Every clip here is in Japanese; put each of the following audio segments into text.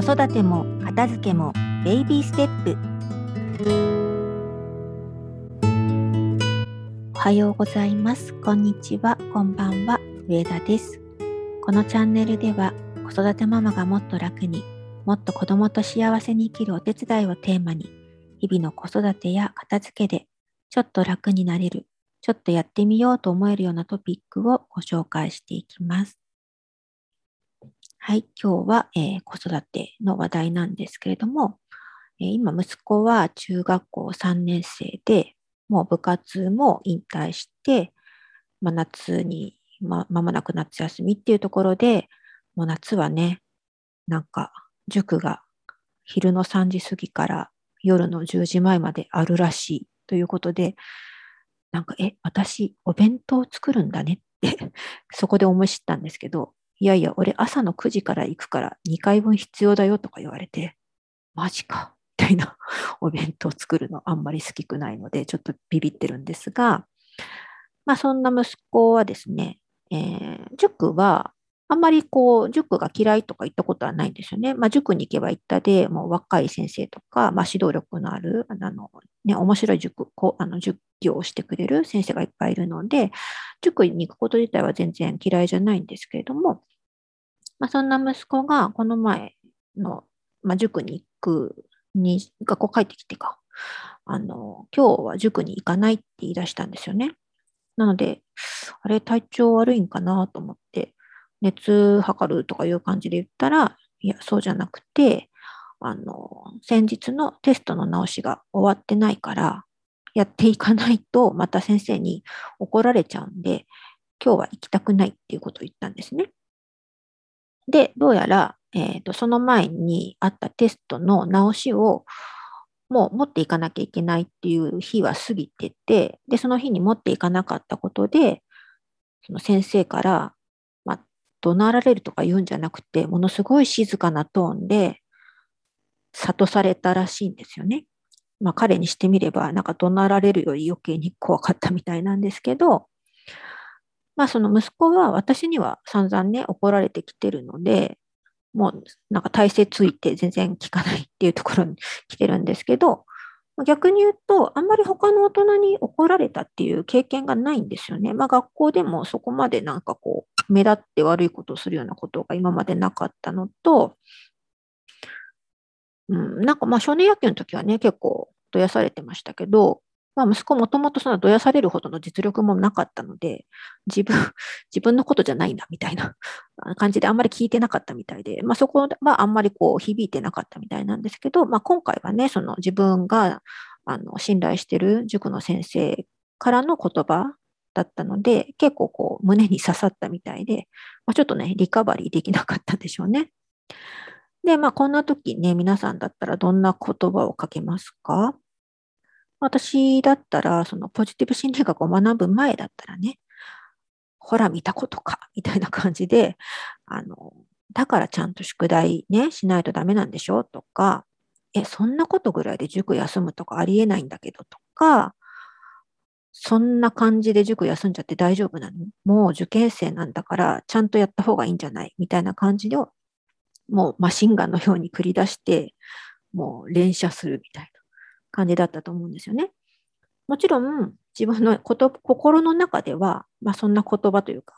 子育ても片付けもベイビーステップ。おはようございます。こんにちは。こんばんは。上田です。このチャンネルでは子育てママがもっと楽にもっと子供と幸せに生きるお手伝いをテーマに日々の子育てや片付けでちょっと楽になれるちょっとやってみようと思えるようなトピックをご紹介していきます。はい、今日は、えー、子育ての話題なんですけれども、えー、今息子は中学校3年生で、もう部活も引退して、まあ、夏に、ま、間もなく夏休みっていうところで、もう夏はね、なんか塾が昼の3時過ぎから夜の10時前まであるらしいということで、なんか、え、私、お弁当作るんだねって そこで思い知ったんですけど、いやいや、俺朝の9時から行くから2回分必要だよとか言われて、マジか、みたいな お弁当作るのあんまり好きくないので、ちょっとビビってるんですが、まあそんな息子はですね、えー、塾はあんまりこう、塾が嫌いとか言ったことはないんですよね。まあ、塾に行けば行ったで、もう若い先生とか、まあ、指導力のある、あの、ね、面白い塾、こうあの塾業をしてくれる先生がいっぱいいるので、塾に行くこと自体は全然嫌いじゃないんですけれども、まあ、そんな息子がこの前の、まあ、塾に行くに、学校帰ってきてか、あの、今日は塾に行かないって言い出したんですよね。なので、あれ、体調悪いんかなと思って、熱測るとかいう感じで言ったら、いや、そうじゃなくて、あの、先日のテストの直しが終わってないから、やっていかないと、また先生に怒られちゃうんで、今日は行きたくないっていうことを言ったんですね。で、どうやら、えーと、その前にあったテストの直しをもう持っていかなきゃいけないっていう日は過ぎてて、で、その日に持っていかなかったことで、その先生から、まあ、怒鳴られるとか言うんじゃなくて、ものすごい静かなトーンで、諭されたらしいんですよね。まあ彼にしてみれば、なんか怒鳴られるより余計に怖かったみたいなんですけど、まあその息子は私には散々ね、怒られてきてるので、もうなんか体勢ついて全然効かないっていうところに来てるんですけど、逆に言うと、あんまり他の大人に怒られたっていう経験がないんですよね。まあ学校でもそこまでなんかこう、目立って悪いことをするようなことが今までなかったのと、うん、なんかまあ少年野球の時はね、結構どやされてましたけど、まあ、息子もともとそのどやされるほどの実力もなかったので、自分、自分のことじゃないな、みたいな 感じであんまり聞いてなかったみたいで、まあ、そこはあんまりこう響いてなかったみたいなんですけど、まあ、今回はね、その自分があの信頼してる塾の先生からの言葉だったので、結構こう胸に刺さったみたいで、まあ、ちょっとね、リカバリーできなかったんでしょうね。で、まあ、こんな時ね、皆さんだったらどんな言葉をかけますか？私だったら、そのポジティブ心理学を学ぶ前だったらね、ほら見たことか、みたいな感じで、あの、だからちゃんと宿題ね、しないとダメなんでしょ？とか、え、そんなことぐらいで塾休むとかありえないんだけどとか、そんな感じで塾休んじゃって大丈夫なの？もう受験生なんだから、ちゃんとやった方がいいんじゃない？みたいな感じを、もうマシンガンのように繰り出して、もう連射するみたいな。感じだったと思うんですよね。もちろん自分のこと心の中では、まあ、そんな言葉というか、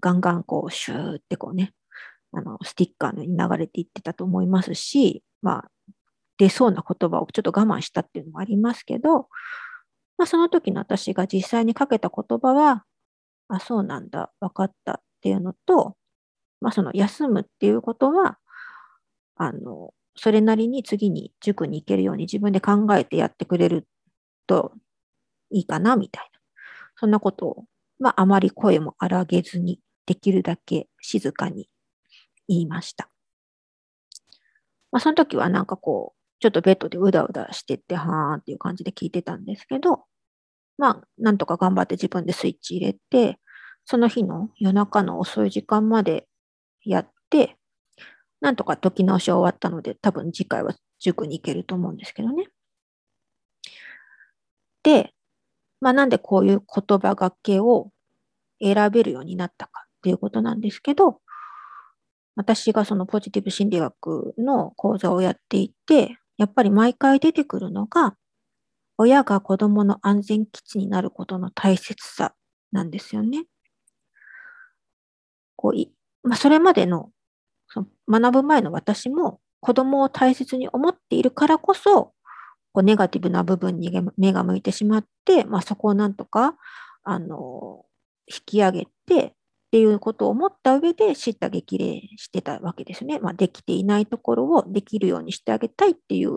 ガンガンこうシューってこうね、あのスティッカーに流れていってたと思いますし、まあ、出そうな言葉をちょっと我慢したっていうのもありますけど、まあ、その時の私が実際にかけた言葉は、あ、そうなんだ、分かったっていうのと、まあ、その休むっていうことは、あの、それなりに次に塾に行けるように自分で考えてやってくれるといいかな、みたいな。そんなことを、まあ、あまり声も荒げずに、できるだけ静かに言いました。まあ、その時はなんかこう、ちょっとベッドでうだうだしてって、はーんっていう感じで聞いてたんですけど、まあ、なんとか頑張って自分でスイッチ入れて、その日の夜中の遅い時間までやって、なんとか解き直しは終わったので、多分次回は塾に行けると思うんですけどね。で、まあ、なんでこういう言葉がけを選べるようになったかっていうことなんですけど、私がそのポジティブ心理学の講座をやっていて、やっぱり毎回出てくるのが、親が子供の安全基地になることの大切さなんですよね。こうまあ、それまでの学ぶ前の私も子供を大切に思っているからこそ、こうネガティブな部分に目が向いてしまって、まあ、そこをなんとかあの引き上げてっていうことを思った上で叱咤激励してたわけですね。まあ、できていないところをできるようにしてあげたいっていう、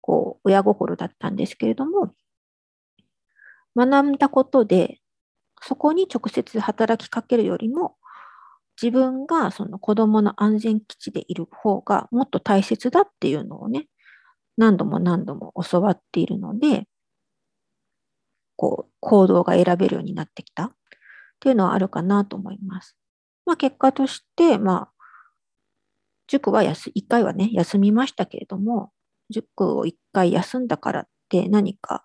こう、親心だったんですけれども、学んだことで、そこに直接働きかけるよりも、自分がその子供の安全基地でいる方がもっと大切だっていうのをね、何度も何度も教わっているので、こう、行動が選べるようになってきた。っていうのはあるかなと思います。まあ、結果として、まあ、塾は1回はね、休みましたけれども、塾を1回休んだからって何か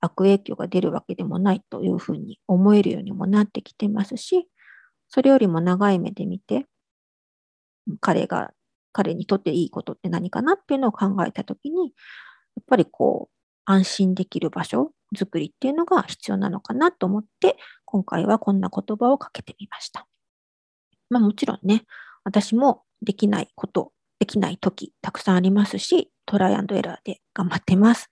悪影響が出るわけでもないというふうに思えるようにもなってきてますし、それよりも長い目で見て、彼が、彼にとっていいことって何かなっていうのを考えたときに、やっぱりこう、安心できる場所作りっていうのが必要なのかなと思って、今回はこんな言葉をかけてみました。まあもちろんね、私もできないこと、できない時たくさんありますし、トライアンドエラーで頑張ってます。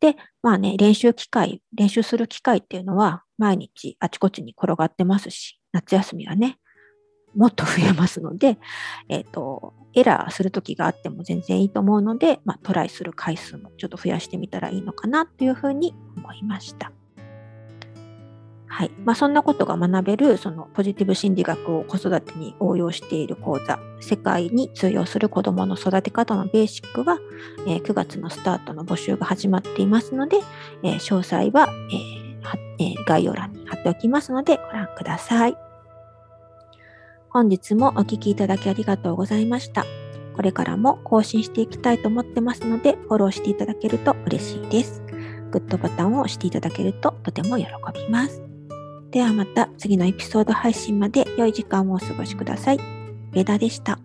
で、まあね、練習機会、練習する機会っていうのは毎日あちこちに転がってますし、夏休みはね、もっと増えますので、えっ、ー、と、エラーする時があっても全然いいと思うので、まあ、トライする回数もちょっと増やしてみたらいいのかなというふうに思いました。はい。まあ、そんなことが学べる、そのポジティブ心理学を子育てに応用している講座、世界に通用する子どもの育て方のベーシックは、えー、9月のスタートの募集が始まっていますので、えー、詳細は、えーはえー、概要欄に貼っておきますのでご覧ください。本日もお聴きいただきありがとうございました。これからも更新していきたいと思ってますので、フォローしていただけると嬉しいです。グッドボタンを押していただけるととても喜びます。ではまた次のエピソード配信まで良い時間をお過ごしください。上田でした。